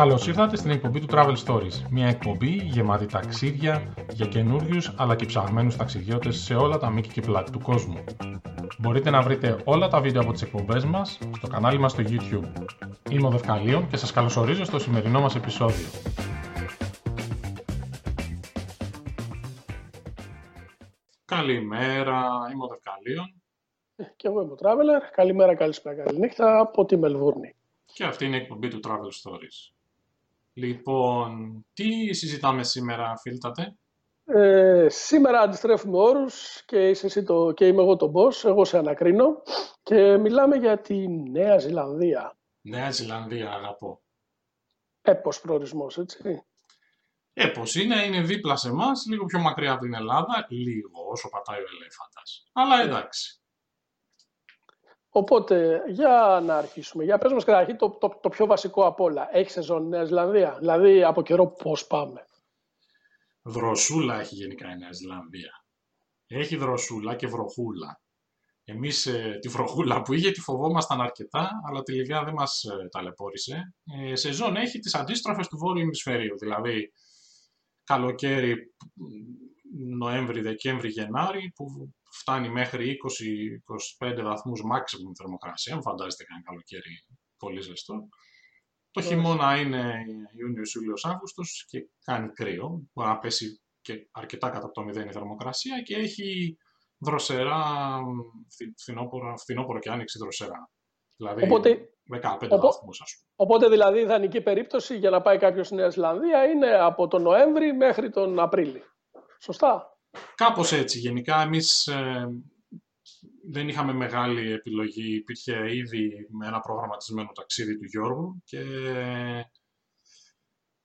Καλώς ήρθατε στην εκπομπή του Travel Stories. Μια εκπομπή γεμάτη ταξίδια για καινούριους αλλά και ψαγμένους ταξιδιώτες σε όλα τα μήκη και πλάτη του κόσμου. Μπορείτε να βρείτε όλα τα βίντεο από τις εκπομπές μας στο κανάλι μας στο YouTube. Είμαι ο Δευκαλίων και σας καλωσορίζω στο σημερινό μας επεισόδιο. Καλημέρα, είμαι ο Δευκαλίων. Και εγώ είμαι ο Traveler. Καλημέρα, καλησπέρα, καληνύχτα από τη Μελβούρνη. Και αυτή είναι η εκπομπή του Travel Stories. Λοιπόν, τι συζητάμε σήμερα, φίλτατε; Ε, σήμερα αντιστρέφουμε όρους και, είσαι εσύ το, και είμαι εγώ το boss, εγώ σε ανακρίνω και μιλάμε για τη Νέα Ζηλανδία. Νέα Ζηλανδία, αγαπώ. Έπος προορισμός, έτσι. Έπος είναι, είναι δίπλα σε εμάς, λίγο πιο μακριά από την Ελλάδα, λίγο όσο πατάει ο ελέφαντας. Αλλά εντάξει. Οπότε, για να αρχίσουμε. Για πες μας καταρχήν το, το, το πιο βασικό απ' όλα. Έχεις σεζόν Νέα Ζηλανδία; Δηλαδή, από καιρό πώς πάμε; Δροσούλα έχει γενικά η Νέα Ζηλανδία. Έχει δροσούλα και βροχούλα. Εμείς ε, τη βροχούλα που είχε τη φοβόμασταν αρκετά, αλλά τελικά δεν μας ε, ταλαιπώρησε. Ε, σεζόν έχει τις αντίστροφες του βόρειου ημισφαιρίου, δηλαδή καλοκαίρι Νοέμβρη, Δεκέμβρη, Γενάρη, που φτάνει μέχρι 20-25 βαθμούς maximum θερμοκρασία, αν φαντάζεστε κανένα καλοκαίρι πολύ ζεστό. Το χειμώνα είναι Ιούνιος, Ιούλιος, Αύγουστος και κάνει κρύο, μπορεί να πέσει και αρκετά κατά το μηδέν η θερμοκρασία και έχει δροσερά, φθινόπωρο, φθινόπωρο και άνοιξη δροσερά. Δηλαδή οπότε, 15 οπό, βαθμούς ας πούμε. Οπότε δηλαδή η ιδανική περίπτωση για να πάει κάποιος στη Νέα Ζηλανδία είναι από τον Νοέμβρη μέχρι τον Απρίλιο. Σωστά; Κάπως έτσι. Γενικά εμείς ε, δεν είχαμε μεγάλη επιλογή. Υπήρχε ήδη με ένα προγραμματισμένο ταξίδι του Γιώργου και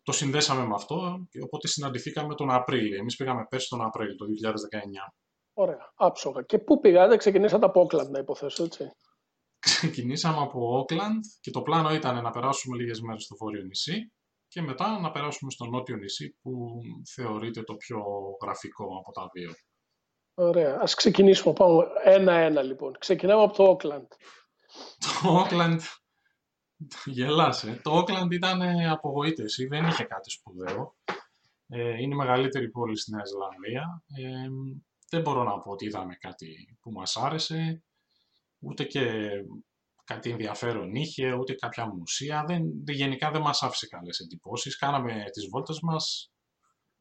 το συνδέσαμε με αυτό, οπότε συναντηθήκαμε τον Απρίλιο. Εμείς πήγαμε πέρσι τον Απρίλιο, το 2019. Ωραία, άψογα. Και πού πήγατε, ξεκινήσατε από Όκλαντ, να υποθέσω, έτσι. Ξεκινήσαμε από Όκλαντ και το πλάνο ήταν να περάσουμε λίγες μέρες στο βόρειο νησί και μετά να περάσουμε στο νότιο νησί που θεωρείται το πιο γραφικό από τα δύο. Ωραία. Ας ξεκινήσουμε. Πάμε ένα-ένα λοιπόν. Ξεκινάμε από το Όκλαντ. Το Όκλαντ... Γελάσε. Το Όκλαντ ήταν απογοήτευση. Δεν είχε κάτι σπουδαίο. Ε, είναι η μεγαλύτερη πόλη στη Νέα Ζηλανδία. Ε, δεν μπορώ να πω ότι είδαμε κάτι που μας άρεσε. Ούτε και κάτι ενδιαφέρον είχε, ούτε κάποια μουσεία. Δεν, γενικά δεν μας άφησε καλές εντυπώσεις. Κάναμε τις βόλτες μας,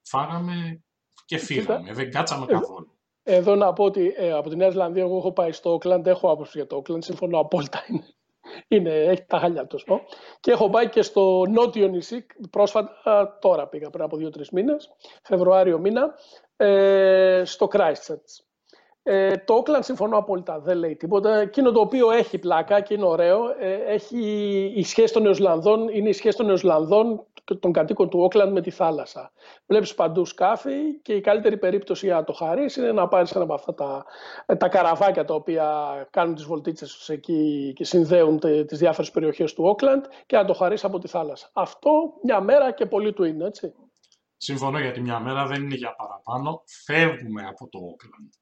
φάγαμε και φύγαμε. Δεν κάτσαμε καθόλου. Εδώ να πω ότι ε, από τη Νέα Ζηλανδία εγώ έχω πάει στο Όκλαντ, έχω άποψη για το Όκλαντ, συμφωνώ απόλυτα. Είναι, είναι, έχει τα χαλιά του. Και έχω πάει και στο νότιο νησί, πρόσφατα, τώρα πήγα πριν από δύο-τρεις μήνες, Φεβρουάριο μήνα, ε, στο Christchurch. Ε, το Oakland συμφωνώ απόλυτα, δεν λέει τίποτα. Εκείνο το οποίο έχει πλάκα και είναι ωραίο, ε, έχει η σχέση των Νεοζλανδών, είναι η σχέση των Νεοζλανδών και των κατοίκων του Όκλαντ με τη θάλασσα. Βλέπεις παντού σκάφη και η καλύτερη περίπτωση για να το χαρίσεις είναι να πάρεις ένα από αυτά τα, τα καραβάκια τα οποία κάνουν τις βολτίτσες τους εκεί και συνδέουν τις διάφορες περιοχές του Όκλαντ και να το χαρίσεις από τη θάλασσα. Αυτό μια μέρα και πολύ του είναι, έτσι. Συμφωνώ γιατί μια μέρα δεν είναι για παραπάνω. Φεύγουμε από το Όκλαντ.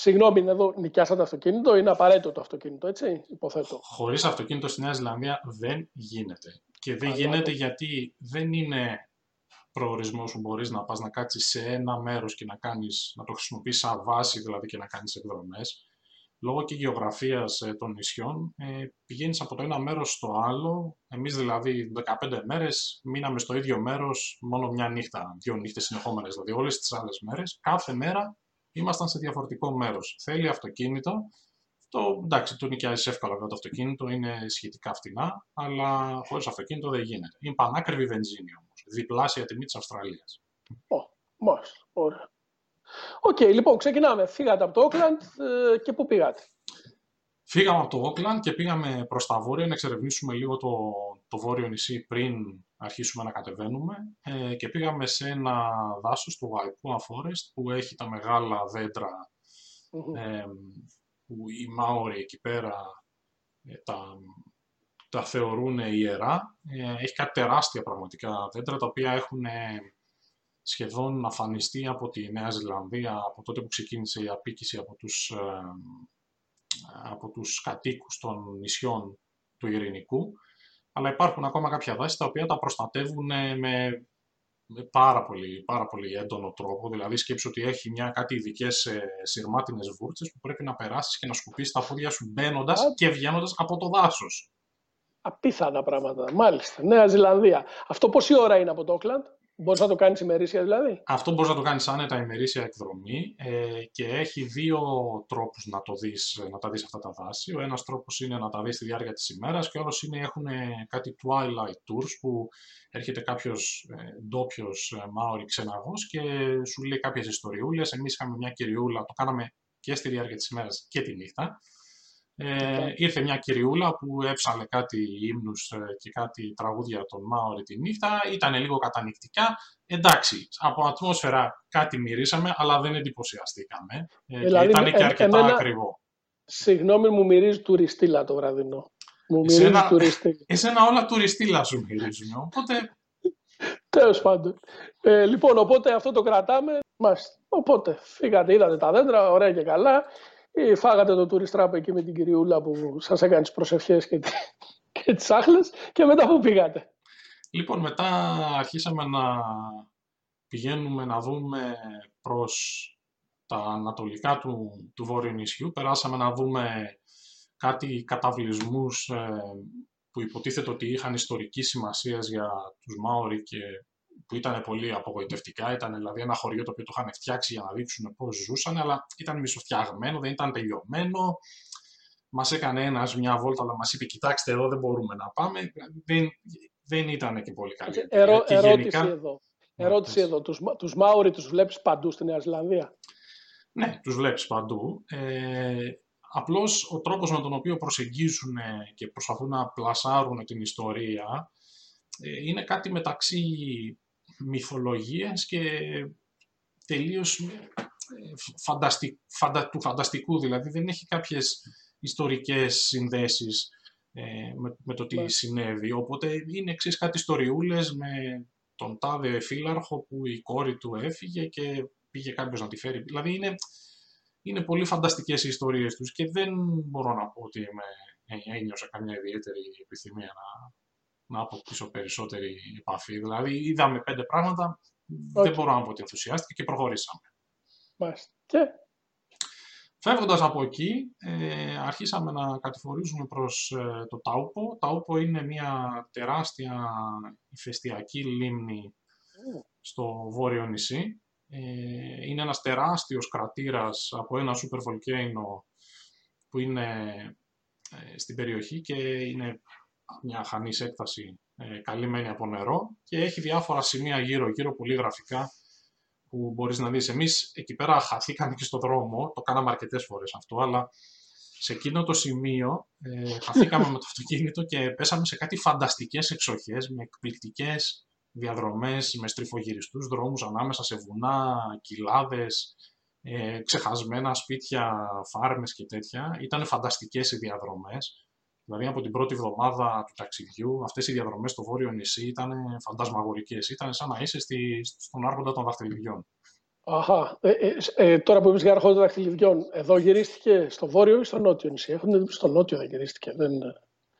Συγγνώμη, εδώ νοικιάσατε αυτοκίνητο, είναι απαραίτητο το αυτοκίνητο, έτσι, υποθέτω. Χωρίς αυτοκίνητο στη Νέα Ζηλανδία δεν γίνεται. Και δεν γίνεται γιατί δεν είναι προορισμός που μπορείς να πας να κάτσεις σε ένα μέρος και να, κάνεις, να το χρησιμοποιήσει σαν βάση, δηλαδή και να κάνεις εκδρομές. Λόγω και γεωγραφίας ε, των νησιών, ε, πηγαίνεις από το ένα μέρος στο άλλο. Εμείς δηλαδή 15 μέρες μείναμε στο ίδιο μέρος μόνο μια νύχτα, δύο νύχτες συνεχόμενες. Δηλαδή όλες τις άλλες μέρες, κάθε μέρα ήμασταν σε διαφορετικό μέρος. Θέλει αυτοκίνητο. Το, εντάξει, το νοικιάζεις εύκολα το αυτοκίνητο, είναι σχετικά φτηνά, αλλά χωρίς αυτοκίνητο δεν γίνεται. Είναι πανάκριβη βενζίνη όμως. Διπλάσια τιμή της Αυστραλίας. Oh, μάλιστα. Ωραία. OK, okay, λοιπόν, ξεκινάμε. Φύγατε από το Όκλαντ ε, και πού πήγατε; Φύγαμε από το Όκλαντ και πήγαμε προς τα βόρεια να εξερευνήσουμε λίγο το, το βόρειο νησί πριν αρχίσουμε να κατεβαίνουμε ε, και πήγαμε σε ένα δάσος, το Waipua Forest, που έχει τα μεγάλα ε, που οι Μάοροι εκεί πέρα ε, τα, τα θεωρούν ιερά. Ε, έχει κάτι τεράστια πραγματικά δέντρα, τα οποία έχουν σχεδόν αφανιστεί από τη Νέα Ζηλανδία από τότε που ξεκίνησε η απίκηση από τους από τους κατοίκους των νησιών του Ειρηνικού, αλλά υπάρχουν ακόμα κάποια δάση τα οποία τα προστατεύουν με, με πάρα, πολύ, πάρα πολύ έντονο τρόπο. Δηλαδή, σκέψου ότι έχει μια κάτι ειδικές ε, σειρμάτινες βούρτσες που πρέπει να περάσεις και να σκουπίσεις τα πόδια σου μπαίνοντας και βγαίνοντας από το δάσος. Απίθανα πράγματα. Μάλιστα. Νέα Ζηλανδία. Αυτό πόση ώρα είναι από το Όκλαντ. Μπορείς να το κάνεις ημερήσια δηλαδή; Αυτό μπορείς να το κάνεις άνετα ημερήσια εκδρομή ε, και έχει δύο τρόπους να, το δεις, να τα δεις αυτά τα δάση. Ο ένας τρόπος είναι να τα δεις στη διάρκεια της ημέρας και ο άλλος είναι έχουν κάτι twilight tours που έρχεται κάποιος ε, ντόπιος ε, Μάωρη ξεναγός και σου λέει κάποιες ιστοριούλες. Εμείς είχαμε μια κυριούλα, το κάναμε και στη διάρκεια της ημέρας και τη νύχτα. Ε, ήρθε μια κυριούλα που έψαλε κάτι ύμνους ε, και κάτι τραγούδια των Μάωρη τη νύχτα, ήταν λίγο κατανικτικά. Εντάξει, από ατμόσφαιρα κάτι μυρίσαμε, αλλά δεν εντυπωσιαστήκαμε. Ε, δηλαδή, και ήταν και αρκετά εμένα, ακριβό. Συγγνώμη, μου μυρίζει τουριστήλα το βραδινό. Μου μυρίζει εσένα, τουριστήλα. Εσένα όλα τουριστήλα σου μυρίζουν, οπότε... Τέλος πάντων. Ε, λοιπόν, οπότε αυτό το κρατάμε. Μάλιστα. Οπότε, φύγατε, είδατε τα δέντρα, ωραία και καλά ή φάγατε το τουριστράπ εκεί με την κυριούλα που σας έκανε τις προσευχές και, και τις άχλες και μετά που πήγατε; Λοιπόν, μετά αρχίσαμε να πηγαίνουμε να δούμε προς τα ανατολικά του, του βόρειου νησιού. Περάσαμε να δούμε κάτι καταβλισμούς ε, που υποτίθεται ότι είχαν ιστορική σημασία για τους Μάορι και που ήταν πολύ απογοητευτικά. Ήταν δηλαδή ένα χωριό το οποίο το είχαν φτιάξει για να δείξουν πώς ζούσαν, αλλά ήταν μισοφτιαγμένο, δεν ήταν τελειωμένο. Μας έκανε ένας μια βόλτα, αλλά μας είπε: Κοιτάξτε, εδώ δεν μπορούμε να πάμε. Δεν, δεν ήταν και πολύ καλή. Ερώ, και ερώτηση γενικά... εδώ. Ερώτηση εδώ. Τους, τους Μάουρι τους βλέπεις παντού στη Νέα Ζηλανδία; Ναι, τους βλέπεις παντού. Ε, απλώς ο τρόπος με τον οποίο προσεγγίζουν και προσπαθούν να πλασάρουν την ιστορία ε, είναι κάτι μεταξύ μυθολογίας και τελείως ε, φαντα, του φανταστικού, δηλαδή δεν έχει κάποιες ιστορικές συνδέσεις ε, με, το τι ναι. συνέβη. Οπότε είναι εξής κάτι ιστοριούλες με τον τάδε φύλαρχο που η κόρη του έφυγε και πήγε κάποιος να τη φέρει. Δηλαδή είναι, είναι πολύ φανταστικές οι ιστορίες τους και δεν μπορώ να πω ότι με, ένιωσα καμιά ιδιαίτερη επιθυμία να, να αποκτήσω περισσότερη επαφή. Δηλαδή, είδαμε πέντε πράγματα, δεν μπορώ να πω ότι ενθουσιάστηκε και προχωρήσαμε. Μάλιστα. Και... Φεύγοντας από εκεί, ε, αρχίσαμε να κατηφορίζουμε προς ε, το Τάουπο. Τάουπο είναι μια τεράστια ηφαιστειακή λίμνη στο βόρειο νησί. Ε, είναι ένας τεράστιος κρατήρας από ένα super volcano που είναι ε, στην περιοχή και είναι μια χανής έκταση ε, καλυμμένη από νερό και έχει διάφορα σημεία γύρω-γύρω, πολύ γραφικά, που μπορείς να δεις. Εμείς εκεί πέρα χαθήκαμε και στο δρόμο, το κάναμε αρκετές φορές αυτό, αλλά σε εκείνο το σημείο ε, χαθήκαμε με το αυτοκίνητο και πέσαμε σε κάτι φανταστικές εξοχές με εκπληκτικές διαδρομές, με στριφογυριστούς δρόμους ανάμεσα σε βουνά, κοιλάδες, ε, ξεχασμένα σπίτια, φάρμες και τέτοια. Ήταν φανταστικές οι διαδρομές. Δηλαδή από την πρώτη εβδομάδα του ταξιδιού, αυτές οι διαδρομές στο βόρειο νησί ήταν φαντασμαγορικές. Ήταν σαν να είσαι στη, στον άρχοντα των δαχτυλιδιών. Αχα. Ε, ε, ε, τώρα που είπες για άρχοντα των δαχτυλιδιών, εδώ γυρίστηκε στο βόρειο ή στο νότιο νησί; Έχουν στο νότιο δεν γυρίστηκε. Δεν...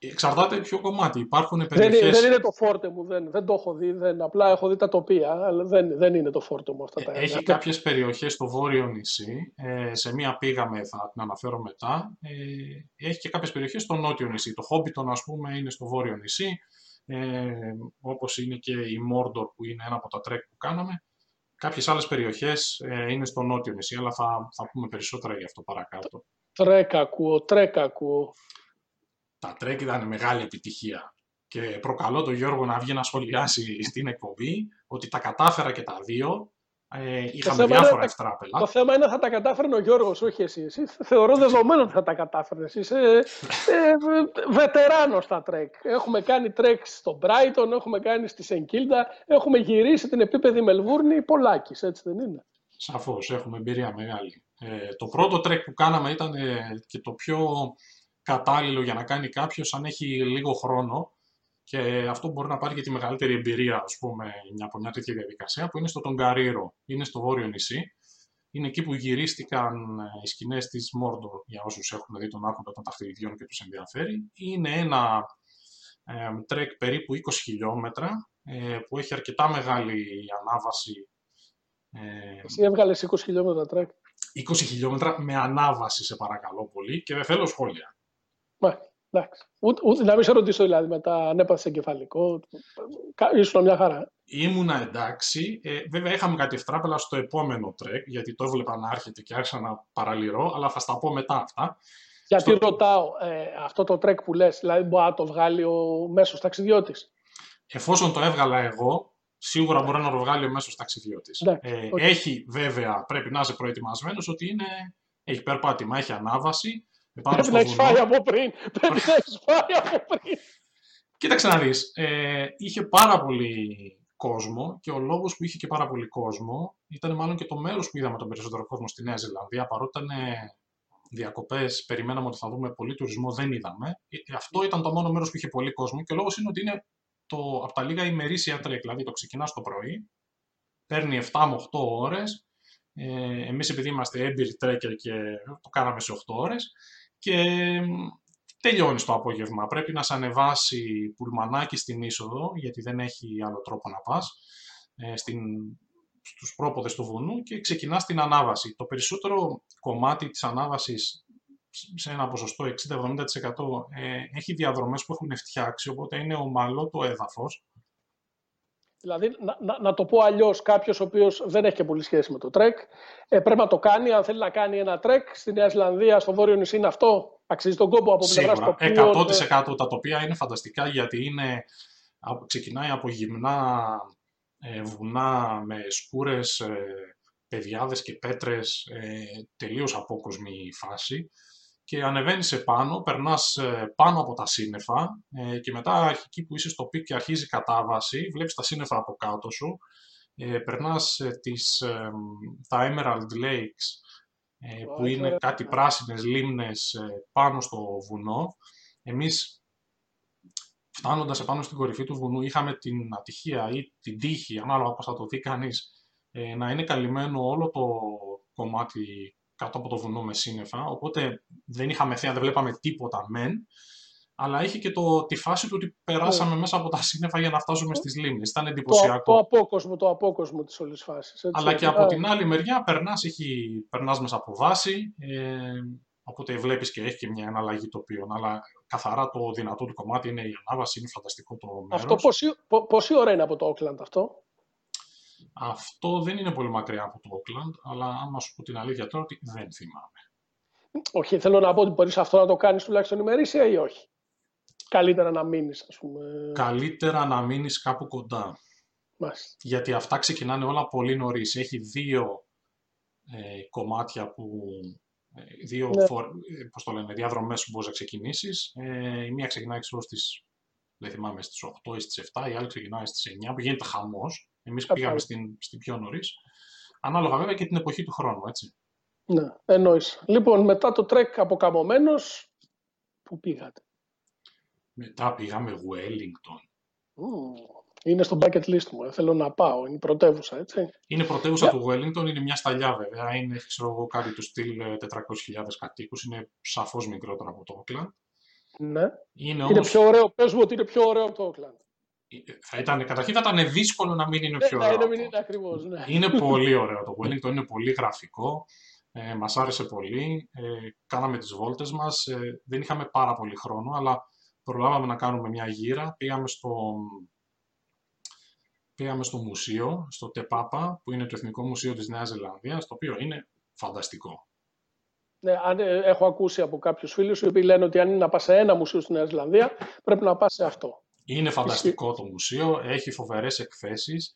Εξαρτάται ποιο κομμάτι. Υπάρχουν περιοχές... δεν, δεν είναι το φόρτε μου, δεν, δεν το έχω δει. Δεν, απλά έχω δει τα τοπία, αλλά δεν, δεν είναι το φόρτε μου αυτά τα Έχει κάποιες κάποιες περιοχές στο βόρειο νησί. Ε, σε μία πήγαμε, θα την αναφέρω μετά. Ε, έχει και κάποιες περιοχές στο νότιο νησί. Το Χόμπιτον, ας πούμε, είναι στο βόρειο νησί. Ε, όπως είναι και η Μόρντορ, που είναι ένα από τα trek που κάναμε. Κάποιες άλλες περιοχές ε, είναι στο νότιο νησί, αλλά θα, θα πούμε περισσότερα γι' αυτό παρακάτω. Trek ακούω, trek ακούω τα trek ήταν μεγάλη επιτυχία. Και προκαλώ τον Γιώργο να βγει να σχολιάσει στην εκπομπή ότι τα κατάφερα και τα δύο. Ε, είχαμε διάφορα είναι, ευτράπελα. Το θέμα είναι θα τα κατάφερνε ο Γιώργος, όχι εσύ. εσύ θεωρώ δεδομένο ότι θα τα κατάφερνε. Είσαι ε, βετεράνος στα trek. Έχουμε κάνει trek στο Brighton, έχουμε κάνει στη St Kilda, έχουμε γυρίσει την επίπεδη Μελβούρνη πολλάκις, έτσι δεν είναι; Σαφώς, έχουμε εμπειρία μεγάλη. Ε, το πρώτο trek που κάναμε ήταν ε, και το πιο κατάλληλο για να κάνει κάποιος αν έχει λίγο χρόνο και αυτό μπορεί να πάρει και τη μεγαλύτερη εμπειρία ας πούμε, από μια τέτοια διαδικασία που είναι στο Τονγκαρίρο, είναι στο βόρειο νησί. Είναι εκεί που γυρίστηκαν ε, οι σκηνές της Μόρντορ, για όσους έχουν δει τον άρχοντα των δαχτυλιδιών και τους ενδιαφέρει. Είναι ένα trek περίπου 20 χιλιόμετρα, που έχει αρκετά μεγάλη ανάβαση. Εσύ έβγαλες 20 χιλιόμετρα trek. 20 χιλιόμετρα με ανάβαση, σε παρακαλώ πολύ, και δεν θέλω σχόλια. Μάλιστα. Εντάξει. Ούτε, ούτε, να μην σε ρωτήσω δηλαδή μετά αν έπαθες εγκεφαλικό. Ήσουν μια χαρά. Ήμουνα εντάξει. Ε, βέβαια είχαμε κάτι ευτράπελα στο επόμενο trek, γιατί το έβλεπα να έρχεται και άρχισα να παραληρώ, αλλά θα στα πω μετά αυτά. Γιατί στο... ρωτάω, ε, αυτό το τρεκ που λες, δηλαδή μπορεί να το βγάλει ο μέσος ταξιδιώτης; Εφόσον το έβγαλα εγώ, σίγουρα μπορεί να το βγάλει ο μέσος ταξιδιώτης. Ε, Έχει βέβαια, πρέπει να είσαι προετοιμασμένος ότι είναι, έχει περπάτημα, έχει ανάβαση, Πρέπει να έχεις φάει από πριν. Πρέπει να έχεις φάει από πριν. Κοίταξε να δεις. Ε, είχε πάρα πολύ κόσμο και ο λόγος που είχε και πάρα πολύ κόσμο ήταν μάλλον και το μέρος που είδαμε τον περισσότερο κόσμο στη Νέα Ζηλανδία. Παρότι ήταν διακοπές, περιμέναμε ότι θα δούμε πολύ τουρισμό, δεν είδαμε. Ε, αυτό ήταν το μόνο μέρος που είχε πολύ κόσμο και ο λόγος είναι ότι είναι το, από τα λίγα ημερήσια trek. Δηλαδή το ξεκινάς το πρωί, παίρνει 7 με 8 ώρες. Ε, εμείς επειδή είμαστε έμπειροι trekker και το κάναμε σε 8 ώρες, και τελειώνεις το απόγευμα. Πρέπει να σε ανεβάσει πουλμανάκι στην είσοδο, γιατί δεν έχει άλλο τρόπο να πας, ε, στην, στους πρόποδες του βουνού και ξεκινάς την ανάβαση. Το περισσότερο κομμάτι της ανάβασης σε ένα ποσοστό 60-70% ε, έχει διαδρομές που έχουν φτιάξει, οπότε είναι ομαλό το έδαφος. Δηλαδή, να, να, το πω αλλιώς, κάποιος ο οποίος δεν έχει και πολύ σχέση με το τρεκ, ε, πρέπει να το κάνει. Αν θέλει να κάνει ένα τρεκ στη Νέα Ζηλανδία, στο βόρειο νησί, είναι αυτό. Αξίζει τον κόπο από πλευράς τοπίων. 100% τα τοπία είναι φανταστικά γιατί είναι, ξεκινάει από γυμνά ε, βουνά με σκούρες, ε, πεδιάδες και πέτρες, ε, τελείως απόκοσμη φάση και ανεβαίνεις επάνω, περνάς ε, πάνω από τα σύννεφα ε, και μετά εκεί που είσαι στο peak και αρχίζει η κατάβαση, βλέπεις τα σύννεφα από κάτω σου, ε, περνάς τις, τα Emerald Lakes που είναι κάτι πράσινες λίμνες πάνω στο βουνό. Εμείς φτάνοντας επάνω στην κορυφή του βουνού είχαμε την ατυχία ή την τύχη, ανάλογα πώς θα το δει κανείς, να είναι καλυμμένο όλο το κομμάτι κάτω από το βουνό με σύννεφα, οπότε δεν είχαμε θέα, δεν βλέπαμε τίποτα μεν, αλλά είχε και το, τη φάση του ότι περάσαμε ναι. μέσα από τα σύννεφα για να φτάσουμε στις λίμνες. Ήταν εντυπωσιακό. Το, το απόκοσμο, το απόκοσμο της όλης φάσης. Έτσι. Αλλά και από την άλλη μεριά περνάς, έχει, περνάς μέσα από βάση, ε, οπότε βλέπεις και έχει και μια εναλλαγή τοπίων, αλλά καθαρά το δυνατό του κομμάτι είναι η ανάβαση, είναι φανταστικό το μέρος. Αυτό πόση, πόση ώρα είναι από το Όκλαντ αυτό; Αυτό δεν είναι πολύ μακριά από το Όκλαντ, αλλά άμα σου πω την αλήθεια τώρα ότι δεν θυμάμαι. Όχι, θέλω να πω ότι μπορείς αυτό να το κάνεις τουλάχιστον ημερήσια ή όχι. Καλύτερα να μείνεις, ας πούμε. Καλύτερα να μείνεις κάπου κοντά. Μάλιστα. Γιατί αυτά ξεκινάνε όλα πολύ νωρίς. Έχει δύο ε, κομμάτια που. Ε, δύο ναι. φορ, ε, πώς το λένε, διαδρομές που μπορείς να ξεκινήσεις. Ε, η μία ξεκινάει ξέρω, στις, δεν θυμάμαι, στις 8 ή στις 7, η άλλη ξεκινάει στις 9, που γίνεται χαμός. Εμείς πήγαμε στην, στην πιο νωρίς. Ανάλογα βέβαια και την εποχή του χρόνου, έτσι. Ναι, εννοείς. Λοιπόν, μετά το trek αποκαμωμένος, πού πήγατε; Μετά πήγαμε Wellington. είναι στο bucket list μου, ε. θέλω να πάω, είναι πρωτεύουσα, έτσι. Είναι πρωτεύουσα yeah. του Wellington, είναι μια σταλιά βέβαια, είναι, ξέρω εγώ, κάτι του στυλ 400.000 ε, κατοίκους, είναι σαφώς μικρότερο από το Auckland. Ναι. Είναι, όμως... είναι πιο ωραίο, πες μου ότι είναι πιο ωραίο από το Auckland θα ήταν, καταρχήν θα ήταν δύσκολο να μην είναι πιο ναι, ωραίο. είναι ακριβώς, ναι. Είναι πολύ ωραίο το Wellington, είναι πολύ γραφικό. Ε, μας άρεσε πολύ. Ε, κάναμε τις βόλτες μας. Ε, δεν είχαμε πάρα πολύ χρόνο, αλλά προλάβαμε να κάνουμε μια γύρα. Πήγαμε στο, πήγαμε στο μουσείο, στο Τεπάπα, που είναι το Εθνικό Μουσείο της Νέας Ζηλανδίας, το οποίο είναι φανταστικό. Ναι, αν, ε, έχω ακούσει από κάποιους φίλους οι οποίοι λένε ότι αν είναι να πας σε ένα μουσείο στη Νέα Ζηλανδία, πρέπει να πας σε αυτό. Είναι φανταστικό το μουσείο, έχει φοβερές εκθέσεις.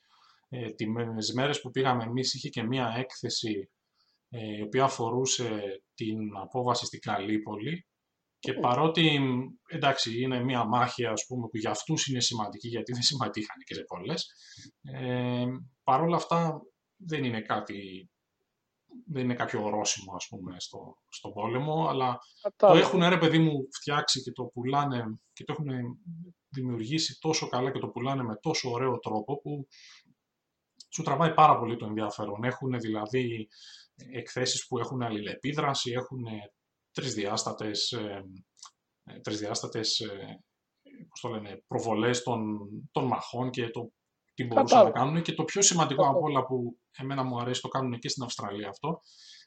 Ε, τις μέρες που πήγαμε εμείς είχε και μία έκθεση ε, η οποία αφορούσε την απόβαση στην Καλύπολη και παρότι, εντάξει, είναι μία μάχη ας πούμε, που για αυτούς είναι σημαντική, γιατί δεν συμμετείχαν και σε πολλές, ε, παρόλα αυτά δεν είναι κάτι δεν είναι κάποιο ορόσημο, ας πούμε, στο, στον πόλεμο, αλλά το έχουν, ρε παιδί μου, φτιάξει και το πουλάνε και το έχουν δημιουργήσει τόσο καλά και το πουλάνε με τόσο ωραίο τρόπο που σου τραβάει πάρα πολύ το ενδιαφέρον. Έχουν δηλαδή εκθέσεις που έχουν αλληλεπίδραση, έχουν τρισδιάστατες, ε, τρισδιάστατες ε, πώς το λένε, προβολές των, των μαχών και το τι μπορούσαν να κάνουν. Και το πιο σημαντικό από όλα που εμένα μου αρέσει, το κάνουν και στην Αυστραλία αυτό,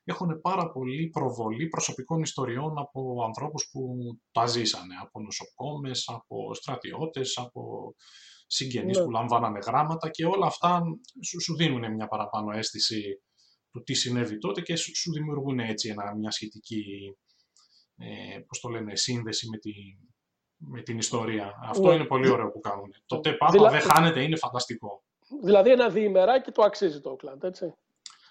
έχουν πάρα πολύ προβολή προσωπικών ιστοριών από ανθρώπους που τα ζήσανε, από νοσοκόμες, από στρατιώτες, από συγγενείς ναι. που λαμβάνανε γράμματα και όλα αυτά σου, σου δίνουν μια παραπάνω αίσθηση του τι συνέβη τότε και σου, σου δημιουργούν έτσι ένα, μια σχετική ε, πώς το λένε, σύνδεση με, τη, με την ιστορία. Αυτό ναι. είναι πολύ ωραίο που κάνουν. Το ΤΕΠΑΠΑ Δηλα... δεν χάνεται, είναι φανταστικό. Δηλαδή ένα διημεράκι το αξίζει το Όκλαντ, έτσι.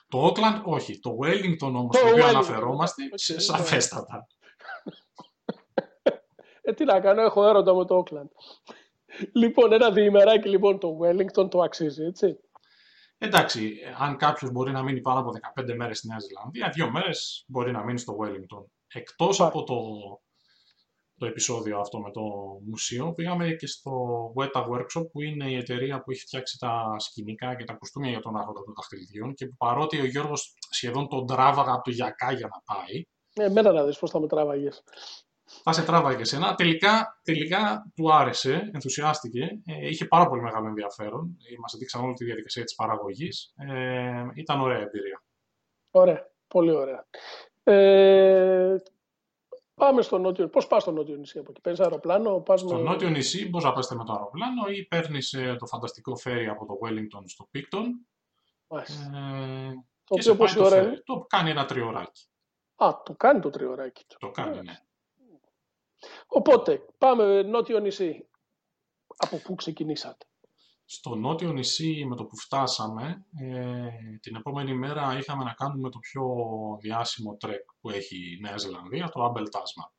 Το Όκλαντ όχι. Το Wellington όμως, το οποίο αναφερόμαστε, okay, σαφέστατα. ε, τι να κάνω, έχω έρωτα με το Όκλαντ. λοιπόν, ένα διημεράκι λοιπόν το Wellington το αξίζει, έτσι. Εντάξει, αν κάποιος μπορεί να μείνει πάνω από 15 μέρες στη Νέα Ζηλανδία, δύο μέρες μπορεί να μείνει στο Wellington. Εκτός από το, το επεισόδιο αυτό με το μουσείο, πήγαμε και στο Weta Workshop, που είναι η εταιρεία που έχει φτιάξει τα σκηνικά και τα κουστούμια για τον άρχοντα των δαχτυλιδιών και που παρότι ο Γιώργος σχεδόν τον τράβαγα από το γιακά για να πάει. Ε, εμένα να δεις πώς θα με τράβαγες θα σε τράβαγες εσένα. Τελικά, τελικά του άρεσε, ενθουσιάστηκε, ε, είχε πάρα πολύ μεγάλο ενδιαφέρον. Μας δείξαν όλη τη διαδικασία της παραγωγής. Ε, ήταν ωραία εμπειρία. Ωραία, πολύ ωραία. Ε, πάμε στο νότιο. Πώς πας στο νότιο νησί από εκεί, παίρνει αεροπλάνο, πας Στο νότιο νησί μπορείς να πας με το αεροπλάνο ή παίρνεις ε, το φανταστικό φέρι από το Wellington στο Picton. Ε, το οποίο πόση ώρα είναι; Το κάνει ένα τριωράκι. Α, το κάνει το τριωράκι. Το κάνει, ναι. Οπότε, πάμε νότιο νησί. Από πού ξεκινήσατε; Στο νότιο νησί με το που φτάσαμε, ε, την επόμενη μέρα είχαμε να κάνουμε το πιο διάσημο trek που έχει η Νέα Ζηλανδία, το Abel Tasman.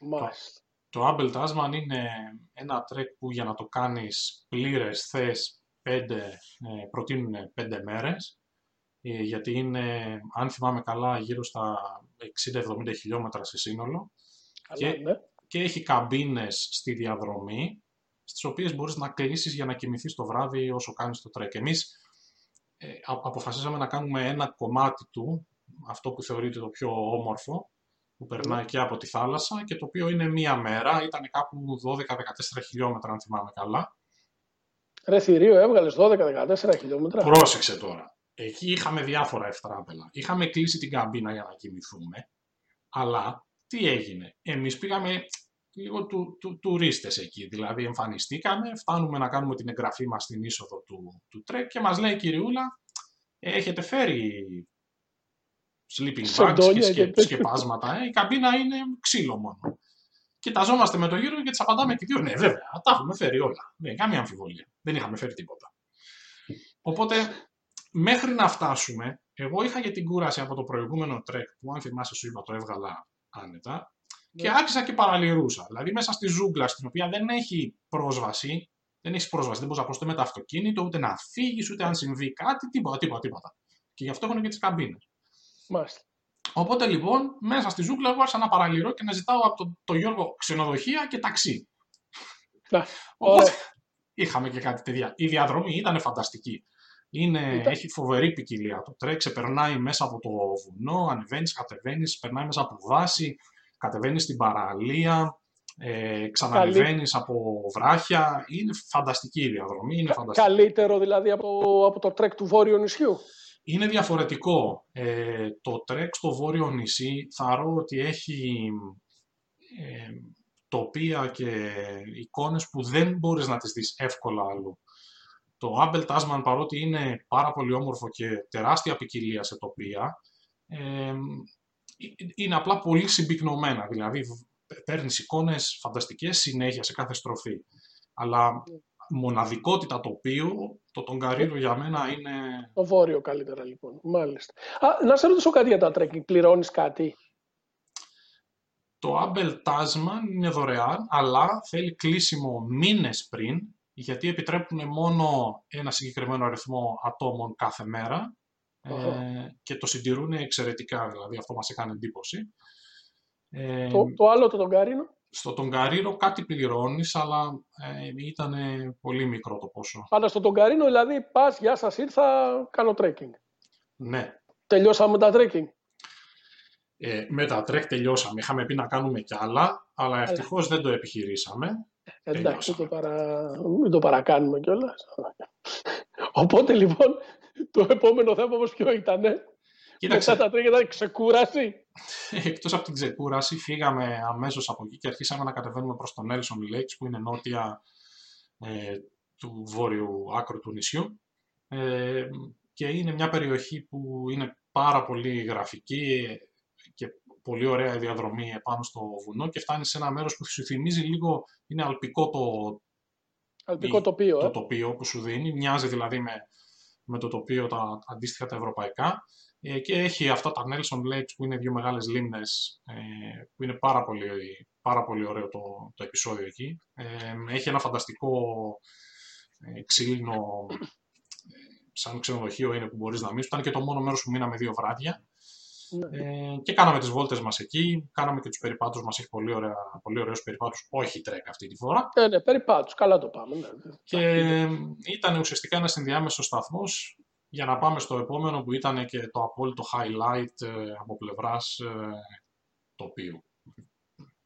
Μάλιστα. Το, το Abel Tasman είναι ένα trek που για να το κάνεις πλήρες θες πέντε, ε, προτείνουν πέντε μέρες, ε, γιατί είναι, αν θυμάμαι καλά, γύρω στα 60-70 χιλιόμετρα σε σύνολο. Καλά, και, ναι και έχει καμπίνες στη διαδρομή, στις οποίες μπορείς να κλείσεις για να κοιμηθείς το βράδυ όσο κάνεις το trek. Εμείς ε, αποφασίσαμε να κάνουμε ένα κομμάτι του, αυτό που θεωρείται το πιο όμορφο, που περνάει ναι. και από τη θάλασσα και το οποίο είναι μία μέρα, ήταν κάπου 12-14 χιλιόμετρα αν θυμάμαι καλά. Ρε θηρίο, έβγαλες 12-14 χιλιόμετρα. Πρόσεξε τώρα. Εκεί είχαμε διάφορα ευτράπελα. Είχαμε κλείσει την καμπίνα για να κοιμηθούμε, αλλά τι έγινε; Εμείς πήγαμε λίγο του, του, τουρίστες εκεί, δηλαδή εμφανιστήκαμε, φτάνουμε να κάνουμε την εγγραφή μας στην είσοδο του, του trek και μας λέει η κυριούλα, έχετε φέρει sleeping bags και σκεπάσματα, ε, η καμπίνα είναι ξύλο μόνο. Κοιταζόμαστε με το Γιώργο και της απαντάμε και οι δύο. Ναι, βέβαια, τα έχουμε φέρει όλα. Δεν καμία αμφιβολία. Δεν είχαμε φέρει τίποτα. Οπότε, μέχρι να φτάσουμε, εγώ είχα για την κούραση από το προηγούμενο trek που, αν θυμάσαι, σου είπα, το έβγαλα άνετα. Και ναι. άρχισα και παραληρούσα. Δηλαδή μέσα στη ζούγκλα, στην οποία δεν έχει πρόσβαση, δεν έχει πρόσβαση, δεν μπορείς να προσθέσει με το αυτοκίνητο, ούτε να φύγεις, ούτε αν συμβεί κάτι, τίποτα, τίποτα, τίποτα. Και γι' αυτό έχουν και τις καμπίνες. Μάλιστα. Οπότε λοιπόν, μέσα στη ζούγκλα εγώ άρχισα να παραλυρώ και να ζητάω από τον το Γιώργο ξενοδοχεία και ταξί. Ναι. Οπότε είχαμε και κάτι τέτοια. Η διαδρομή ήταν φανταστική. Είναι, Έχει φοβερή ποικιλία. Το τρέξε, ξεπερνάει μέσα από το βουνό, ανεβαίνεις, κατεβαίνεις, περνάει μέσα από βάση, κατεβαίνεις στην παραλία, ε, ξανανεβαίνει από βράχια. Είναι φανταστική η διαδρομή. Είναι φανταστική. Καλύτερο δηλαδή από, από το trek του Βόρειου νησιού; Είναι διαφορετικό. Ε, το trek στο Βόρειο νησί ρω ότι έχει ε, τοπία και εικόνες που δεν μπορείς να τις δεις εύκολα αλλού. Το Abel Tasman παρότι είναι πάρα πολύ όμορφο και τεράστια ποικιλία σε τοπία, ε, είναι απλά πολύ συμπυκνωμένα. Δηλαδή παίρνεις εικόνες φανταστικές συνέχεια σε κάθε στροφή. Αλλά μοναδικότητα τοπίου, το Τονκαρύρο για μένα είναι... Το βόρειο καλύτερα λοιπόν, μάλιστα. Α, να σε ρωτήσω κάτι για τα trekking, πληρώνεις κάτι; Το Abel Tasman είναι δωρεάν, αλλά θέλει κλείσιμο μήνες πριν γιατί επιτρέπουν μόνο ένα συγκεκριμένο αριθμό ατόμων κάθε μέρα ε, και το συντηρούν εξαιρετικά, δηλαδή αυτό μας έκανε εντύπωση. Ε, το, το άλλο το Τονγκαρίρο. Στο Τονγκαρίρο κάτι πληρώνεις, αλλά ε, ήταν πολύ μικρό το ποσό. Αλλά στο Τονγκαρίρο δηλαδή πας, γεια σας ήρθα, κάνω trekking. Ναι. Τελειώσαμε τα trekking. Ε, με τα trek τελειώσαμε. Είχαμε πει να κάνουμε κι άλλα, αλλά ευτυχώς δεν το επιχειρήσαμε. Εντάξει, μην το, παρα... μην το παρακάνουμε κιόλας. Οπότε λοιπόν, το επόμενο θέμα όμως ποιο ήτανε; Κοίταξε. Μετά τα τρία ήταν ξεκούραση. Εκτός από την ξεκούραση, φύγαμε αμέσως από εκεί και αρχίσαμε να κατεβαίνουμε προς τον Nelson Lakes, που είναι νότια ε, του βόρειου άκρου του νησιού. Ε, και είναι μια περιοχή που είναι πάρα πολύ γραφική και πολύ ωραία διαδρομή επάνω στο βουνό και φτάνει σε ένα μέρος που σου θυμίζει λίγο, είναι αλπικό το, αλπικό τοπίο, το ε. τοπίο που σου δίνει, μοιάζει δηλαδή με, με το τοπίο τα αντίστοιχα τα ευρωπαϊκά ε, και έχει αυτά τα Nelson Lakes που είναι δύο μεγάλες λίμνες ε, που είναι πάρα πολύ, πάρα πολύ ωραίο το, το επεισόδιο εκεί. Ε, έχει ένα φανταστικό ε, ξύλινο σαν ξενοδοχείο είναι που μπορείς να μείνεις. Ήταν και το μόνο μέρος που μείναμε δύο βράδια. Ναι. Ε, και κάναμε τις βόλτες μας εκεί, κάναμε και τους περιπάτους μας, έχει πολύ, ωραία, πολύ ωραίους περιπάτους, όχι τρέκα αυτή τη φορά. Ναι, ναι, περιπάτους, καλά το πάμε. Ναι. Και ήταν ουσιαστικά ένας ενδιάμεσος σταθμός για να πάμε στο επόμενο που ήταν και το απόλυτο highlight ε, από πλευράς ε, τοπίου.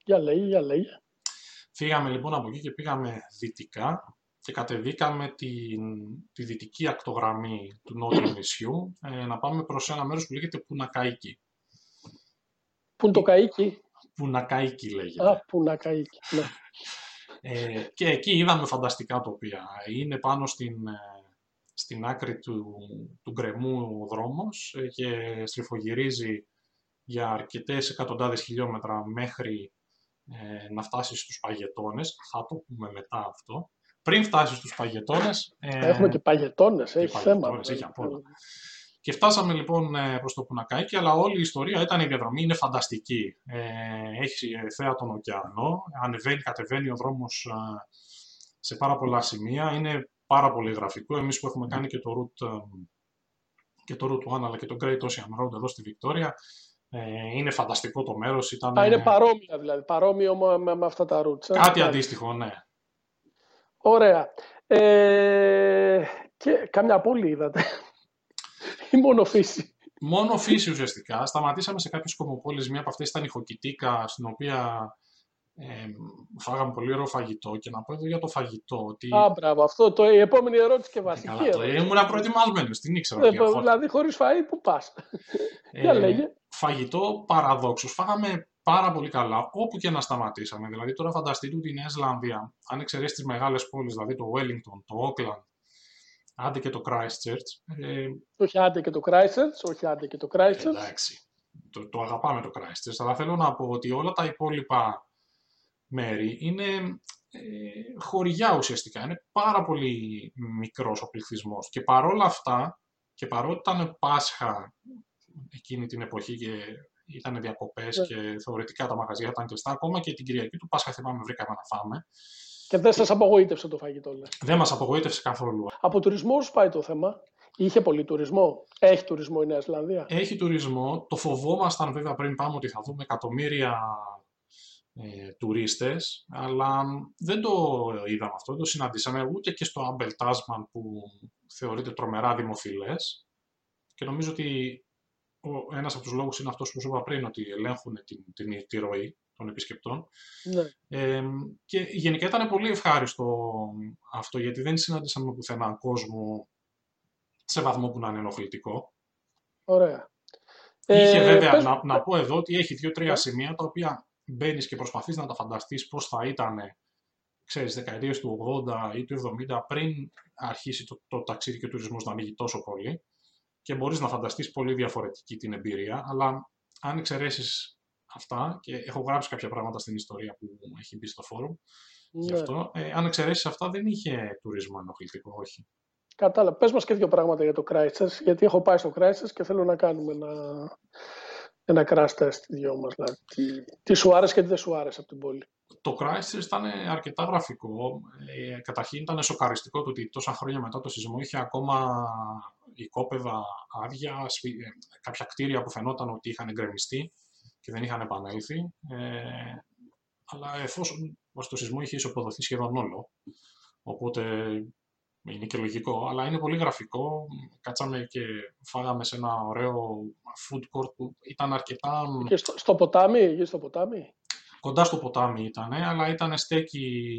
Για λέει, για λέει. Φύγαμε λοιπόν από εκεί και πήγαμε δυτικά και κατεβήκαμε την, τη δυτική ακτογραμμή του νότιου νησιού ε, να πάμε προς ένα μέρος που λέγεται Πουνακαίκη. Πού είναι το Καΐκι; Πουνακαίκη λέγεται. Α, Πουνακαίκη, ναι. Ε, και εκεί είδαμε φανταστικά τοπία. Είναι πάνω στην, ε, στην άκρη του, του γκρεμού ο δρόμος ε, και στριφογυρίζει για αρκετές εκατοντάδες χιλιόμετρα μέχρι ε, να φτάσει στους παγετώνες. Θα το πούμε μετά αυτό πριν φτάσει στους παγετώνες. Ε, Έχουμε και παγετώνες, έχει θέμα. Έχει από Και φτάσαμε λοιπόν ε, προς το Πουνακάκι, αλλά όλη η ιστορία ήταν η διαδρομή, είναι φανταστική. Ε, έχει θέα τον ωκεανό, ανεβαίνει, κατεβαίνει ο δρόμος ε, σε πάρα πολλά σημεία, είναι πάρα πολύ γραφικό. Εμείς που έχουμε κάνει και το route, και το route 1 αλλά και το Great Ocean Road εδώ στη Βικτόρια, είναι φανταστικό το μέρος. Ήταν... Α, είναι παρόμοια δηλαδή, παρόμοιο με, με αυτά τα routes. Κάτι αντίστοιχο, ναι. Ωραία. Ε, και καμιά πόλη είδατε. Ή μόνο φύση. Μόνο φύση ουσιαστικά. Σταματήσαμε σε κάποιες κομμοπόλεις. Μία από αυτές ήταν η Χοκητίκα, στην οποία ε, φάγαμε πολύ ωραίο φαγητό. Και να πω εδώ για το φαγητό. Ότι... Α, μπράβο. Αυτό το, η επόμενη ερώτηση και βασική. Καλά, το, ήμουν προετοιμασμένος. Την ήξερα. Ε, δηλαδή, χωρίς φαΐ, πού πας; Ε, φαγητό παραδόξως. Φάγαμε πάρα πολύ καλά όπου και να σταματήσαμε. Δηλαδή, τώρα φανταστείτε ότι η Νέα Ζηλανδία, αν εξαιρέσεις τις μεγάλες πόλεις, δηλαδή το Wellington, το Auckland, άντε και το Christchurch. Ε, όχι άντε και το Christchurch, όχι άντε και το Christchurch. Εντάξει. Το, το αγαπάμε το Christchurch, αλλά θέλω να πω ότι όλα τα υπόλοιπα μέρη είναι ε, χωριά ουσιαστικά. Είναι πάρα πολύ μικρός ο πληθυσμός. Και παρόλα αυτά, και παρότι ήταν Πάσχα εκείνη την εποχή και ήταν διακοπές ναι. και θεωρητικά τα μαγαζιά ήταν κλειστά. Ακόμα και την Κυριακή του Πάσχα θυμάμαι βρήκαμε να φάμε. Και δεν σας απογοήτευσε το φαγητό, λέει. Δεν μας απογοήτευσε καθόλου. Από τουρισμό σου πάει το θέμα; Είχε πολύ τουρισμό; Έχει τουρισμό η Νέα Ζηλανδία; Έχει τουρισμό. Το φοβόμασταν βέβαια πριν πάμε ότι θα δούμε εκατομμύρια ε, τουρίστες, αλλά δεν το είδαμε αυτό, δεν το συναντήσαμε ούτε και στο Άμπελ Τάσμαν που θεωρείται τρομερά δημοφιλές και νομίζω ότι ο, ένας από τους λόγους είναι αυτός που σου είπα πριν, ότι ελέγχουν την, την, τη ροή των επισκεπτών. Ναι. Ε, και γενικά ήταν πολύ ευχάριστο αυτό, γιατί δεν συνάντησαμε πουθενά κόσμο σε βαθμό που να είναι ενοχλητικό. Ωραία. Είχε ε, βέβαια, να, να πω εδώ ότι έχει δύο-τρία ναι. σημεία τα οποία μπαίνεις και προσπαθείς να τα φανταστείς πώς θα ήταν ξέρεις, δεκαετίες του 80 ή του 70 πριν αρχίσει το, το ταξίδι και ο τουρισμός να ανοίγει τόσο πολύ και μπορείς να φανταστείς πολύ διαφορετική την εμπειρία, αλλά αν εξαιρέσεις αυτά, και έχω γράψει κάποια πράγματα στην ιστορία που έχει μπει στο φόρουμ, ναι. αυτό, ε, αν εξαιρέσεις αυτά δεν είχε τουρισμό ενοχλητικό, όχι. Κατάλαβα. Πες μας και δύο πράγματα για το Christchurch, γιατί έχω πάει στο Christchurch και θέλω να κάνουμε ένα, ένα crash test δυο μας. Δηλαδή, τι, τι σου άρεσε και τι δεν σου άρεσε από την πόλη. Το Christchurch ήταν αρκετά γραφικό. Ε, καταρχήν ήταν σοκαριστικό το ότι τόσα χρόνια μετά το σεισμό είχε ακόμα οικόπεδα άδεια, ε, κάποια κτίρια που φαινόταν ότι είχαν εγκρεμιστεί και δεν είχαν επανέλθει. Ε, αλλά εφόσον το σεισμό είχε ισοποδοθεί σχεδόν όλο, οπότε είναι και λογικό, αλλά είναι πολύ γραφικό. Κάτσαμε και φάγαμε σε ένα ωραίο food court που ήταν αρκετά... Και στο, στο ποτάμι, στο ποτάμι; κοντά στο ποτάμι ήταν, αλλά ήταν στέκι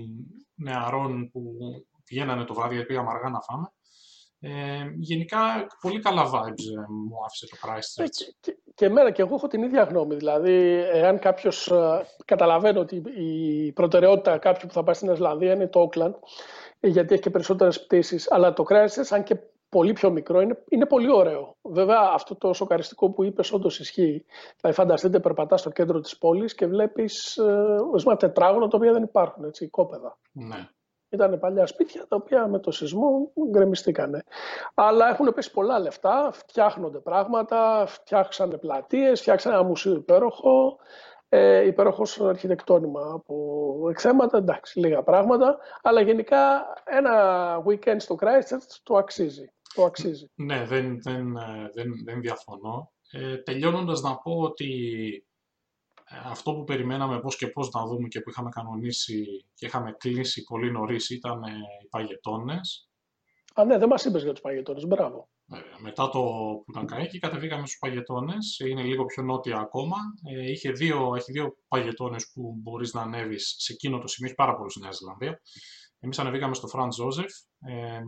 νεαρών που πηγαίνανε το βράδυ, γιατί πήγαμε αργά να φάμε. Ε, γενικά, πολύ καλά vibes ε, μου άφησε το Christchurch. Και, και, και εμένα και εγώ έχω την ίδια γνώμη. Δηλαδή, εάν κάποιος. Ε, καταλαβαίνω ότι η προτεραιότητα κάποιου που θα πάει στην Ισλανδία είναι το Auckland, γιατί έχει και περισσότερες πτήσεις. Αλλά το Christchurch, αν και πολύ πιο μικρό, είναι, είναι πολύ ωραίο. Βέβαια, αυτό το σοκαριστικό που είπες όντως ισχύει. Δηλαδή, φανταστείτε, περπατάς στο κέντρο της πόλης και βλέπεις ε, τετράγωνα τα οποία δεν υπάρχουν, έτσι, κόπεδα. Ναι. Ήταν παλιά σπίτια τα οποία με το σεισμό γκρεμιστήκανε. Αλλά έχουν πέσει πολλά λεφτά, φτιάχνονται πράγματα, φτιάξανε πλατείες, φτιάξανε ένα μουσείο υπέροχο, ε, υπέροχος αρχιτεκτόνημα από εξέματα, εντάξει, λίγα πράγματα, αλλά γενικά ένα weekend στο Christchurch το αξίζει. Το αξίζει. Ναι, δεν, δεν, ε, δεν, δεν διαφωνώ. Ε, τελειώνοντας να πω ότι ε, αυτό που περιμέναμε πώς και πώς να δούμε και που είχαμε κανονίσει και είχαμε κλείσει πολύ νωρίς ήταν ε, οι παγετώνες. Α, ναι, δεν μας είπες για τους παγετώνες, μπράβο. μετά το Πουτακαίκι κατεβήκαμε στους παγετώνες, είναι λίγο πιο νότια ακόμα. Ε, είχε δύο, έχει δύο παγετώνες που μπορείς να ανέβεις σε εκείνο το σημείο, έχει πάρα πολύ στη Νέα Ζηλανδία. Εμείς ανεβήκαμε στο Φραντ Ζόζεφ ε,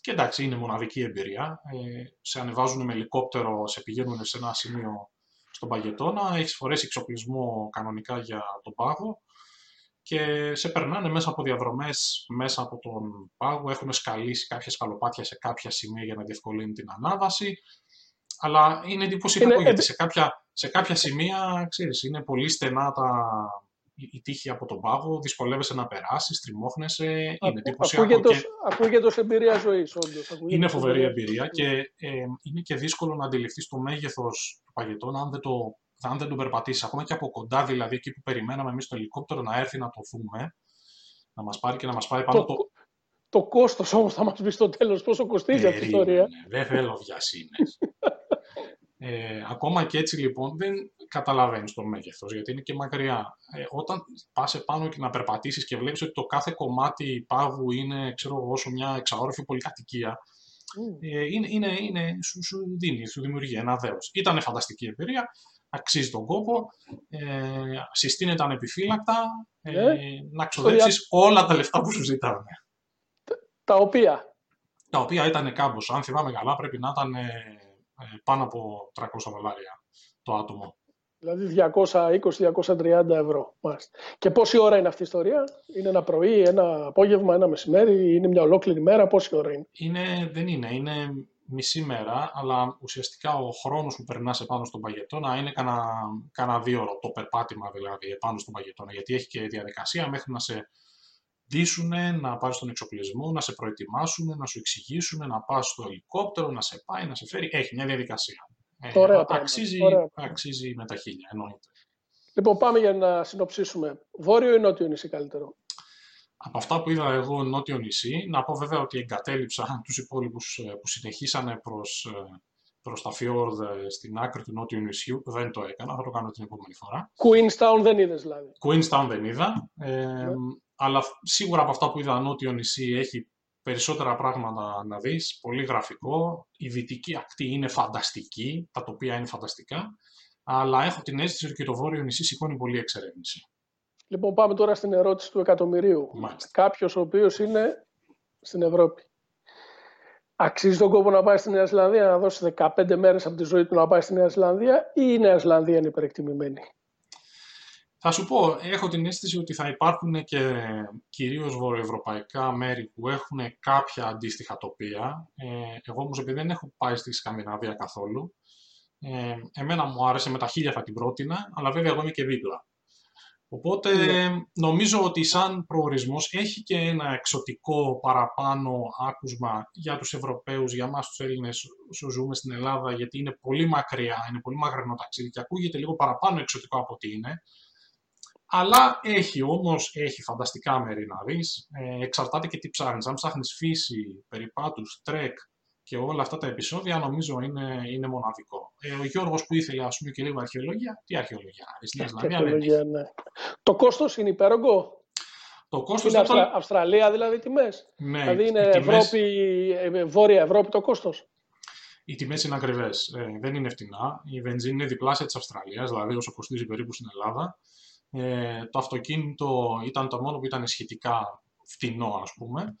και εντάξει είναι μοναδική εμπειρία. Ε, σε ανεβάζουν με ελικόπτερο, σε πηγαίνουν σε ένα σημείο στον παγετώνα, έχεις φορέσει εξοπλισμό κανονικά για τον πάγο και σε περνάνε μέσα από διαδρομές μέσα από τον πάγο, έχουν σκαλίσει κάποια σκαλοπάτια σε κάποια σημεία για να διευκολύνει την ανάβαση, αλλά είναι εντυπωσιακό γιατί σε κάποια, σε κάποια σημεία, ξέρεις, είναι πολύ στενά τα, η τύχη από τον πάγο, δυσκολεύεσαι να περάσεις, τριμώχνεσαι. είναι εντυπωσιακό. Ακούγεται, και... ακούγεται ως εμπειρία ζωής, όντως. Είναι φοβερή εμπειρία και ε, είναι και δύσκολο να αντιληφθείς το μέγεθος του παγετώνα αν δεν το, αν δεν το περπατήσεις. Ακόμα και από κοντά, δηλαδή εκεί που περιμέναμε εμείς το ελικόπτερο να έρθει να το δούμε, να μας πάρει και να μας πάει πάνω το. το... Το κόστος όμως θα μας πει στο τέλος πόσο κοστίζει αυτή η ιστορία. Δεν θέλω βιασύνες. Ε, ακόμα και έτσι λοιπόν δεν καταλαβαίνεις το μέγεθος, γιατί είναι και μακριά. Ε, όταν πας επάνω και να περπατήσεις και βλέπεις ότι το κάθε κομμάτι πάγου είναι, ξέρω όσο μια εξαόρυφη πολυκατοικία, mm. ε, είναι, είναι, είναι, σου, σου δίνει, σου δημιουργεί ένα δέος. Ήταν φανταστική εμπειρία, αξίζει τον κόπο, ε, συστήνεται ανεπιφύλακτα, ε, ε να ξοδέψεις όλα τα λεφτά που σου ζητάνε. Τα οποία. Τα οποία ήταν κάμποσα. Αν θυμάμαι καλά, πρέπει να ήταν ε, πάνω από 300 δολάρια το άτομο. Δηλαδή 220-230 ευρώ. Και πόση ώρα είναι αυτή η ιστορία, Είναι ένα πρωί, ένα απόγευμα, ένα μεσημέρι, είναι μια ολόκληρη μέρα, πόση ώρα είναι; είναι δεν είναι, είναι μισή μέρα, αλλά ουσιαστικά ο χρόνος που περνάς επάνω στον παγετώνα είναι κανένα δύο ώρο, το περπάτημα δηλαδή επάνω στον παγετώνα, γιατί έχει και διαδικασία μέχρι να σε ντύσουν, να πάρει τον εξοπλισμό, να σε προετοιμάσουν, να σου εξηγήσουν, να πας στο ελικόπτερο, να σε πάει, να σε φέρει. Έχει μια διαδικασία. Ε, ωραία, αξίζει, αξίζει με τα χίλια, εννοείται. Λοιπόν, πάμε για να συνοψίσουμε. Βόρειο ή νότιο νησί καλύτερο; Από αυτά που είδα εγώ νότιο νησί, να πω βέβαια ότι εγκατέλειψα τους υπόλοιπους ε, που συνεχίσανε προς, ε, προς τα φιόρδ στην άκρη του νότιου νησιού. Δεν το έκανα, θα το κάνω την επόμενη φορά. Queenstown δεν είδες δηλαδή. Queenstown δεν είδα, ε, ναι. Αλλά σίγουρα από αυτά που είδα νότιο νησί έχει περισσότερα πράγματα να δεις, πολύ γραφικό. Η δυτική ακτή είναι φανταστική, τα τοπία είναι φανταστικά, αλλά έχω την αίσθηση ότι και το βόρειο νησί σηκώνει πολύ εξερεύνηση. Λοιπόν, πάμε τώρα στην ερώτηση του εκατομμυρίου. Κάποιος ο οποίος είναι στην Ευρώπη. Αξίζει τον κόπο να πάει στη Νέα Ζηλανδία, να δώσει 15 μέρες από τη ζωή του να πάει στη Νέα Ζηλανδία, ή η Νέα Ζηλανδία είναι υπερεκτιμημένη; Θα σου πω, έχω την αίσθηση ότι θα υπάρχουν και κυρίως βορειοευρωπαϊκά μέρη που έχουν κάποια αντίστοιχα τοπία. Ε, εγώ όμως επειδή δεν έχω πάει στη Σκανδιναβία καθόλου, ε, εμένα μου άρεσε με τα χίλια θα την πρότεινα, αλλά βέβαια εγώ είμαι και δίπλα. Οπότε ναι. νομίζω ότι σαν προορισμός έχει και ένα εξωτικό παραπάνω άκουσμα για τους Ευρωπαίους, για μας τους Έλληνες όσο ζούμε στην Ελλάδα, γιατί είναι πολύ μακριά, είναι πολύ μακρινό ταξίδι και ακούγεται λίγο παραπάνω εξωτικό από ό,τι είναι. Αλλά έχει όμως έχει φανταστικά μέρη να δεις. Ε, εξαρτάται και τι ψάχνεις. Αν ψάχνεις φύση, περιπάτους, trek και όλα αυτά τα επεισόδια, νομίζω είναι, είναι μοναδικό. Ε, ο Γιώργος που ήθελε ας πούμε, και λίγο αρχαιολογία, τι αρχαιολογία, αρχαιολογία ναι. Το κόστος είναι υπέρογκο. Το κόστος είναι Αυστρα... Αυστραλία δηλαδή τιμές. Ναι, δηλαδή είναι Ευρώπη, ε, Βόρεια Ευρώπη το κόστος. Οι τιμές είναι ακριβές. Ε, δεν είναι φτηνά. Η βενζίνη είναι διπλάσια της Αυστραλίας, δηλαδή όσο κοστίζει περίπου στην Ελλάδα. Ε, το αυτοκίνητο ήταν το μόνο που ήταν σχετικά φτηνό, ας πούμε.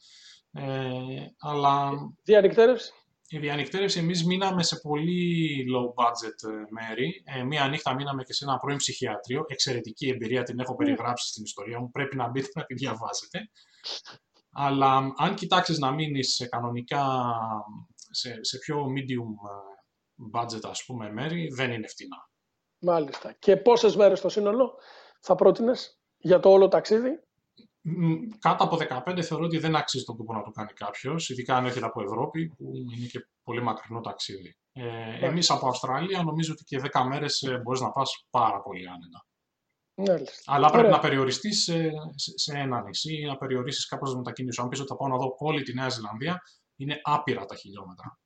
Ε, αλλά... Διανυκτέρευση. Η διανυκτέρευση, εμείς μείναμε σε πολύ low budget ε, μέρη. Ε, μία νύχτα μείναμε και σε ένα πρώην ψυχιατρίο. Εξαιρετική εμπειρία, την έχω περιγράψει στην ιστορία μου. Πρέπει να μπείτε να τη διαβάσετε. Αλλά αν κοιτάξεις να μείνεις κανονικά σε, σε πιο medium ε, budget, ας πούμε, μέρη, δεν είναι φτηνά. Μάλιστα. Και πόσες μέρες στο σύνολο; Θα πρότεινες για το όλο ταξίδι; Κάτω από 15 θεωρώ ότι δεν αξίζει τον κόπο να το κάνει κάποιος, ειδικά αν έρχεται από Ευρώπη, που είναι και πολύ μακρινό ταξίδι. Ε, Εμείς από Αυστραλία νομίζω ότι και 10 μέρες ε, μπορείς να πας πάρα πολύ άνετα. Αλλά πρέπει να περιοριστείς σε, σε, ένα νησί ή να περιορίσει κάπως τη μετακίνηση. Αν πεις ότι θα πάω να δω όλη τη Νέα Ζηλανδία, είναι άπειρα τα χιλιόμετρα.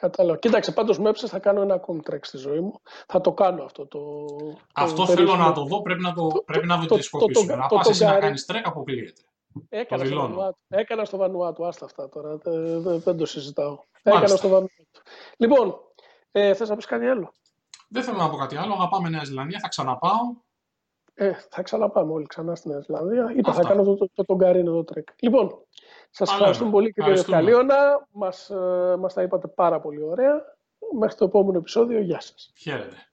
Κατάλαβα. Κοίταξε, πάντως αν θα κάνω ένα ακόμη trek στη ζωή μου. Θα το κάνω αυτό το. Αυτό το θέλω να το δω, πρέπει να το, το, πρέπει να το, το, Να πας εσύ να κάνεις trek, αποκλείεται. Έκανα στο, Βανουάτου. Έκανα στο Βανουάτου, άστα αυτά τώρα. Δεν, δεν το συζητάω. Έκανα στο Βανουάτου. Λοιπόν, ε, θες να πεις κάτι άλλο; Δεν θέλω να πω κάτι άλλο. Αγαπάμε Νέα Ζηλανδία, θα ξαναπάω. Ε, θα ξαναπάμε όλοι ξανά στη Νέα Ζηλανδία. Είπα, θα κάνω το, το, το, Τονγκαρίρο το trek. Λοιπόν, σας ευχαριστούμε πολύ κύριε Δευκαλίωνα. Μας, ε, μας τα είπατε πάρα πολύ ωραία. Μέχρι το επόμενο επεισόδιο. Γεια σας. Χαίρετε.